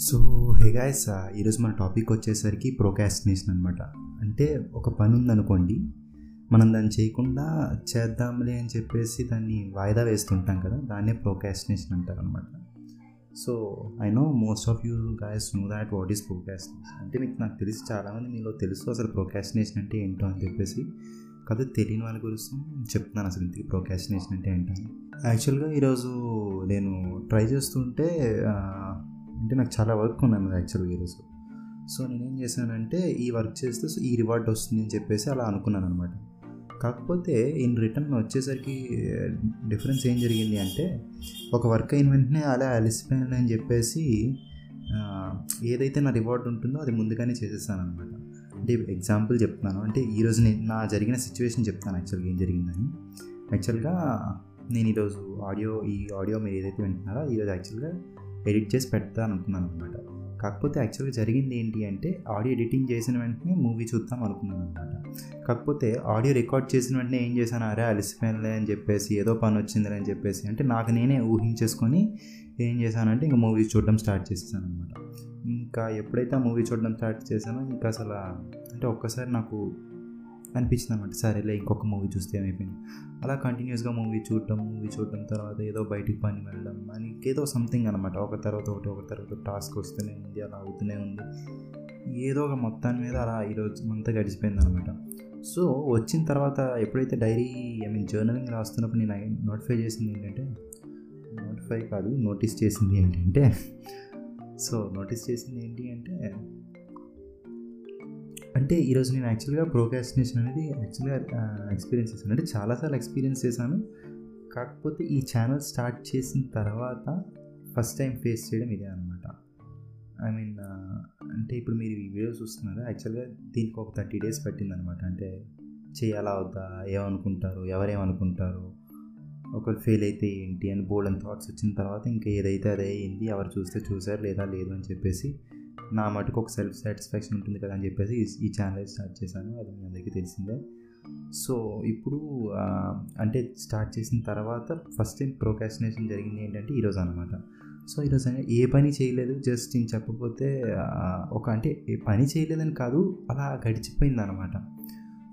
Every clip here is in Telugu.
సో హే గాయస్ ఈరోజు మన టాపిక్ వచ్చేసరికి ప్రోకాస్టినేషన్ అనమాట అంటే ఒక పని ఉందనుకోండి మనం దాన్ని చేయకుండా చేద్దాంలే అని చెప్పేసి దాన్ని వాయిదా వేస్తుంటాం కదా దాన్నే ప్రోకాస్టినేషన్ అంటారు అనమాట so I know most of you guys know that what is procrastination అంటే మీకు నాకు తెలిసి చాలామంది మీలో తెలుసు అసలు ప్రోకాస్టినేషన్ అంటే ఏంటో అని చెప్పేసి. కదా తెలియని వాళ్ళ గురించి చెప్తున్నాను అసలు ఇంతకీ ప్రోకాస్టినేషన్ అంటే ఏంటని. యాక్చువల్గా ఈరోజు నేను ట్రై చేస్తుంటే అంటే నాకు చాలా వర్క్ ఉన్నాను యాక్చువల్గా ఈరోజు సో నేనేం చేశానంటే ఈ వర్క్ చేస్తే సో ఈ రివార్డ్ వస్తుంది అని చెప్పేసి అలా అనుకున్నాను అనమాట కాకపోతే ఇన్ రిటర్న్ వచ్చేసరికి డిఫరెన్స్ ఏం జరిగింది అంటే ఒక వర్క్ అయిన వెంటనే అలా అలిసిపోయాను అని చెప్పేసి ఏదైతే నా రివార్డ్ ఉంటుందో అది ముందుగానే చేసేసాను అనమాట అంటే ఎగ్జాంపుల్ చెప్తున్నాను. అంటే ఈరోజు నేను నా జరిగిన సిచ్యువేషన్ చెప్తాను యాక్చువల్గా ఏం జరిగిందని. యాక్చువల్గా నేను ఈరోజు ఆడియో ఈ ఆడియో మీరు ఏదైతే వింటున్నారో ఈరోజు యాక్చువల్గా ఎడిట్ చేసి పెడతాను అనుకున్నాను అనమాట కాకపోతే యాక్చువల్గా జరిగింది ఏంటి అంటే ఆడియో ఎడిటింగ్ చేసిన వెంటనే మూవీ చూద్దాం అనుకున్నాను అనమాట కాకపోతే ఆడియో రికార్డ్ చేసిన వెంటనే ఏం చేశాను? అరే అలసిపోయినలే అని చెప్పేసి ఏదో పని వచ్చిందిలే అని చెప్పేసి అంటే నాకు నేనే ఊహించేసుకొని ఏం చేశానంటే ఇంకా మూవీ చూడడం స్టార్ట్ చేసేసాను అనమాట ఇంకా ఎప్పుడైతే ఆ మూవీ చూడడం స్టార్ట్ చేశానో ఇంకా అసలు అంటే ఒక్కసారి నాకు అనిపించింది అనమాట సరేలే ఇంకొక మూవీ చూస్తే ఏమైపోయింది. అలా కంటిన్యూస్గా మూవీ చూడటం మూవీ చూడటం తర్వాత ఏదో బయటికి పని వెళ్ళడం అని ఏదో సంథింగ్ అనమాట ఒక తర్వాత ఒకటి ఒక తర్వాత టాస్క్ వస్తూనే ఉంది అలా అవుతూనే ఉంది. ఏదో ఒక మొత్తాన్ని మీద అలా ఈరోజు అంతా గడిచిపోయింది అనమాట సో వచ్చిన తర్వాత ఎప్పుడైతే డైరీ ఐ మీన్ జర్నలింగ్ రాస్తున్నప్పుడు నేను నోటిఫై చేసింది ఏంటంటే నోటిఫై కాదు నోటీస్ చేసింది ఏంటంటే సో నోటీస్ చేసింది ఏంటి అంటే అంటే ఈరోజు నేను యాక్చువల్గా ప్రోకాస్టినేషన్ అనేది యాక్చువల్గా ఎక్స్పీరియన్స్ చేశాను. అంటే చాలాసార్లు ఎక్స్పీరియన్స్ చేశాను. కాకపోతే ఈ ఛానల్ స్టార్ట్ చేసిన తర్వాత ఫస్ట్ టైం ఫేస్ చేయడం ఇదే అనమాట ఐ మీన్ అంటే ఇప్పుడు మీరు ఈ వీడియో చూస్తున్నారు? యాక్చువల్గా దీనికి ఒక థర్టీ డేస్ పట్టిందనమాట అంటే చేయాలా వద్దా? ఏమనుకుంటారు? ఎవరేమనుకుంటారు? ఒకరు ఫెయిల్ అయితే ఏంటి? అని బోల్డ్ అండ్ థాట్స్ వచ్చిన తర్వాత ఇంకా ఏదైతే అదే అయింది ఎవరు చూస్తే చూసారు లేదా లేదు అని చెప్పేసి నా మటుకు ఒక సెల్ఫ్ సాటిస్ఫాక్షన్ ఉంటుంది కదా అని చెప్పేసి ఈ- ఛానల్ స్టార్ట్ చేశాను. అది మీ అందరికీ తెలిసిందే. సో ఇప్పుడు అంటే స్టార్ట్ చేసిన తర్వాత ఫస్ట్ టైం ప్రొకాస్టినేషన్ జరిగింది ఏంటంటే ఈరోజు అనమాట సో ఈరోజు ఏ పని చేయలేదు జస్ట్ నేను చెప్పకపోతే ఒక అంటే ఏ పని చేయలేదని కాదు అలా గడిచిపోయింది అనమాట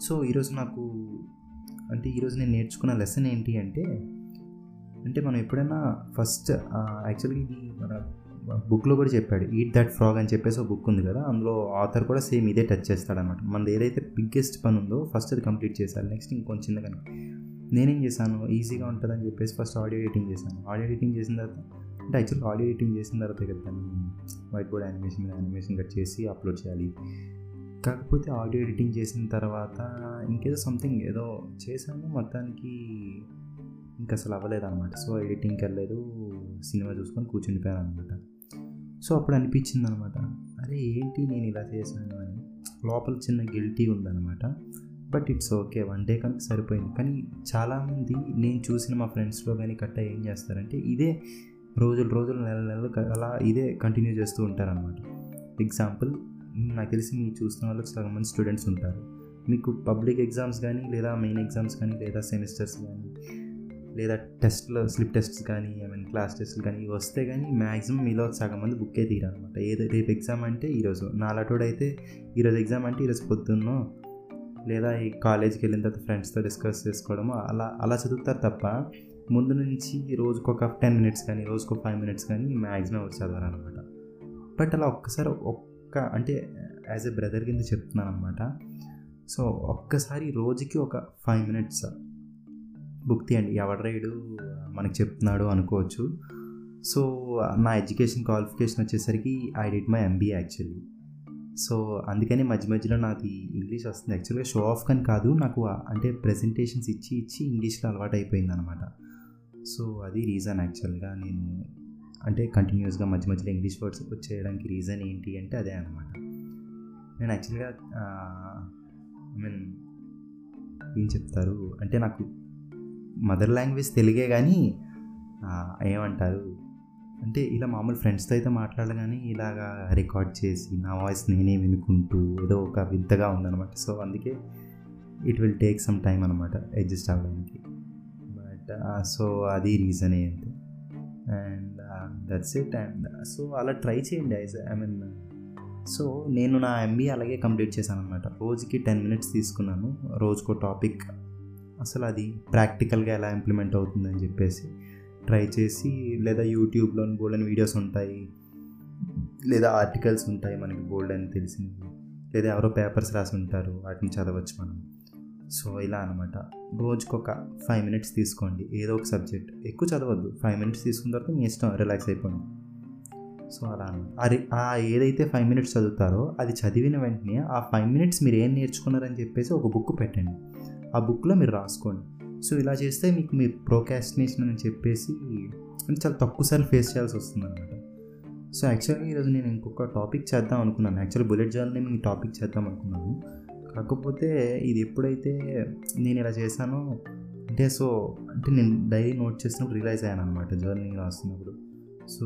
సో ఈరోజు నాకు అంటే ఈరోజు నేను నేర్చుకున్న లెసన్ ఏంటి అంటే అంటే మనం ఎప్పుడైనా ఫస్ట్ యాక్చువల్గా ఇది మన బుక్లో కూడా చెప్పాడు ఈట్ దట్ ఫ్రాగ్ అని చెప్పేసి ఒక బుక్ ఉంది కదా అందులో ఆథర్ కూడా సేమ్ ఇదే టచ్ చేస్తాడనమాట మనది ఏదైతే బిగ్గెస్ట్ పని ఉందో ఫస్ట్ అది కంప్లీట్ చేశారు నెక్స్ట్ ఇంకొంచెం కానీ నేనేం చేశాను ఈజీగా ఉంటుందని చెప్పేసి ఫస్ట్ ఆడియో ఎడిటింగ్ చేశాను. ఆడియో ఎడిటింగ్ చేసిన తర్వాత అంటే యాక్చువల్గా ఆడియో ఎడిటింగ్ చేసిన తర్వాత కదా దాన్ని వైట్ బోర్డ్ యానిమేషన్ మీద యానిమేషన్ కట్ చేసి అప్లోడ్ చేయాలి. కాకపోతే ఆడియో ఎడిటింగ్ చేసిన తర్వాత ఇంకేదో సంథింగ్ ఏదో చేశాను మొత్తానికి ఇంకా అసలు అవ్వలేదు అనమాట సో ఎడిటింగ్కి వెళ్ళలేదు సినిమా చూసుకొని కూర్చుండిపోయాను అనమాట సో అప్పుడు అనిపించింది అనమాట అరే ఏంటి నేను ఇలా చేశాను అని. లోపల చిన్న గిల్టీ ఉందన్నమాట but it's okay one day కనుక సరిపోయింది. కానీ చాలామంది నేను చూసిన మా ఫ్రెండ్స్లో కానీ కట్ట ఏం చేస్తారంటే ఇదే రోజులు రోజులు నెల నెలలు అలా ఇదే కంటిన్యూ చేస్తూ ఉంటారనమాట. ఎగ్జాంపుల్ నాకు తెలిసి మీరు చూస్తున్న వాళ్ళకి సగం మంది స్టూడెంట్స్ ఉంటారు. మీకు పబ్లిక్ ఎగ్జామ్స్ కానీ లేదా మెయిన్ ఎగ్జామ్స్ కానీ లేదా సెమిస్టర్స్ కానీ లేదా టెస్ట్లో స్లిప్ టెస్ట్స్ కానీ ఐ మీన్ క్లాస్ టెస్ట్లు కానీ ఇవి వస్తే కానీ మ్యాక్సిమం మీలో సగం మంది బుక్కే తీరనమాట ఏదో రేపు ఎగ్జామ్ అంటే ఈరోజు నాలటోడు అయితే ఈరోజు ఎగ్జామ్ అంటే ఈరోజు పొద్దున్న లేదా ఈ కాలేజ్కి వెళ్ళిన తర్వాత ఫ్రెండ్స్తో డిస్కస్ చేసుకోవడము అలా అలా చదువుతారు తప్ప ముందు నుంచి రోజుకు ఒక టెన్ మినిట్స్ కానీ రోజుకు ఫైవ్ మినిట్స్ కానీ మ్యాక్సిమం వచ్చి చదవాలన్నమాట బట్ అలా ఒక్కసారి ఒక్క అంటే యాజ్ ఎ బ్రదర్ కింద చెప్తున్నాను అనమాట సో ఒక్కసారి రోజుకి ఒక ఫైవ్ మినిట్స్ బుక్ తీయండి ఎవడరేడు మనకు చెప్తున్నాడు అనుకోవచ్చు. సో నా ఎడ్యుకేషన్ క్వాలిఫికేషన్ వచ్చేసరికి I did my MBA actually. So అందుకని మధ్య మధ్యలో నాది ఇంగ్లీష్ వస్తుంది. యాక్చువల్గా షో ఆఫ్ కానీ కాదు నాకు అంటే ప్రెజెంటేషన్స్ ఇచ్చి ఇచ్చి ఇంగ్లీష్లో అలవాటు అయిపోయింది అనమాట సో అది రీజన్ యాక్చువల్గా నేను అంటే కంటిన్యూస్గా మధ్య మధ్యలో ఇంగ్లీష్ వర్డ్స్ వచ్చేయడానికి రీజన్ ఏంటి అంటే అదే అనమాట. నేను యాక్చువల్గా ఐ మీన్ ఏం చెప్తారు? అంటే నాకు మదర్ లాంగ్వేజ్ తెలుగే కానీ ఏమంటారు? అంటే ఇలా మామూలు ఫ్రెండ్స్తో అయితే మాట్లాడగానే ఇలాగా రికార్డ్ చేసి నా వాయిస్ నేనే వినుకుంటూ ఏదో ఒక వింతగా ఉందన్నమాట. సో అందుకే it will take some time అనమాట అడ్జస్ట్ అవ్వడానికి. బట్ సో అది రీజనే అంతే. And that's it. And so అలా ట్రై చేయండి ఐ ఐ మీన్ సో నేను నా ఎంబీఏ అలాగే కంప్లీట్ చేశాను అనమాట రోజుకి టెన్ మినిట్స్ తీసుకున్నాను. రోజుకో టాపిక్ అసలు అది ప్రాక్టికల్గా ఎలా ఇంప్లిమెంట్ అవుతుందని చెప్పేసి ట్రై చేసి లేదా యూట్యూబ్లో బోల్డెన్ వీడియోస్ ఉంటాయి లేదా ఆర్టికల్స్ ఉంటాయి మనకి బోల్డ్ అని తెలిసింది లేదా ఎవరో పేపర్స్ రాసి ఉంటారు వాటిని చదవచ్చు మనం. సో ఇలా అనమాట రోజుకొక ఫైవ్ మినిట్స్ తీసుకోండి. ఏదో ఒక సబ్జెక్ట్. ఎక్కువ చదవద్దు. ఫైవ్ మినిట్స్ తీసుకున్న తర్వాత మీ ఇష్టం రిలాక్స్ అయిపోండి. సో అలా అనమాట అది ఆ ఏదైతే ఫైవ్ మినిట్స్ చదువుతారో అది చదివిన వెంటనే ఆ ఫైవ్ మినిట్స్ మీరు ఏం నేర్చుకున్నారని చెప్పేసి ఒక బుక్ పెట్టండి. ఆ బుక్లో మీరు రాసుకోండి. సో ఇలా చేస్తే మీకు మీ ప్రోకాస్టినేషన్ అని చెప్పేసి చాలా తక్కువసార్లు ఫేస్ చేయాల్సి వస్తుంది అనమాట సో యాక్చువల్గా ఈరోజు నేను ఇంకొక టాపిక్ చేద్దాం అనుకున్నాను. యాక్చువల్ బుల్లెట్ జర్నీ మీకు టాపిక్ చేద్దాం అనుకున్నాను. కాకపోతే ఇది ఎప్పుడైతే నేను ఇలా చేశానో అంటే సో అంటే నేను డైరీ నోట్ చేసినప్పుడు రిలైజ్ అయ్యాను అనమాట జర్నీ రాస్తున్నప్పుడు. So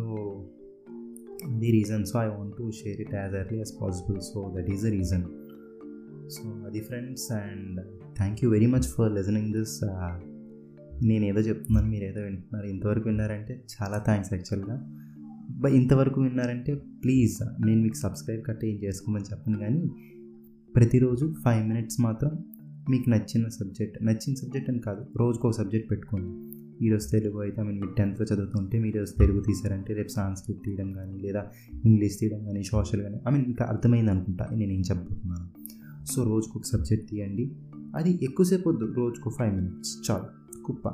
the reason so I want to share it as early as possible so that is the reason so అది friends and thank you very much for listening this నేను ఏదో చెప్తున్నాను మీరు ఏదో వింటున్నారు ఇంతవరకు విన్నారంటే చాలా థ్యాంక్స్ యాక్చువల్గా బట్ ఇంతవరకు విన్నారంటే ప్లీజ్ uh, నేను మీకు సబ్స్క్రైబ్ కట్టే ఏం చేసుకోమని చెప్పను కానీ ప్రతిరోజు ఫైవ్ మినిట్స్ మాత్రం మీకు నచ్చిన సబ్జెక్ట్ నచ్చిన సబ్జెక్ట్ అని కాదు రోజుకు ఒక సబ్జెక్ట్ పెట్టుకోండి. ఈరోజు తెలుగు అయితే ఐ మీన్ మీరు టెన్త్లో చదువుతుంటే మీరు ఈరోజు తెలుగు తీసారంటే రేపు సాంస్క్రిట్ తీయడం కానీ లేదా ఇంగ్లీష్ తీయడం కానీ సోషల్ కానీ ఐ మీన్ మీకు అర్థమైంది అనుకుంటా నేను ఏం చెప్పబోతున్నాను. సో రోజుకు ఒక సబ్జెక్ట్ తీయండి. అది ఎక్కువసేపు వద్దు రోజుకు ఫైవ్ మినిట్స్ చాలు కుప్ప.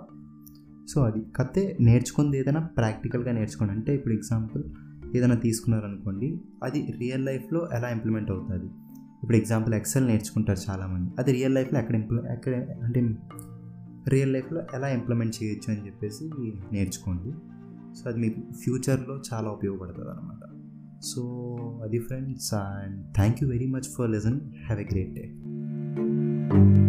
సో అది కతే నేర్చుకుంది ఏదైనా ప్రాక్టికల్గా నేర్చుకోండి. అంటే ఇప్పుడు ఎగ్జాంపుల్ ఏదైనా తీసుకున్నారనుకోండి అది రియల్ లైఫ్లో ఎలా ఇంప్లిమెంట్ అవుతుంది? ఇప్పుడు ఎగ్జాంపుల్ ఎక్సెల్ నేర్చుకుంటారు చాలామంది. అది రియల్ లైఫ్లో ఎక్కడ ఇంప్లి ఎక్కడ అంటే రియల్ లైఫ్లో ఎలా ఇంప్లిమెంట్ చేయొచ్చు అని చెప్పేసి నేర్చుకోండి. సో అది మీకు ఫ్యూచర్లో చాలా ఉపయోగపడుతుంది అనమాట So, Adi friends, and thank you very much for listening. Have a great day.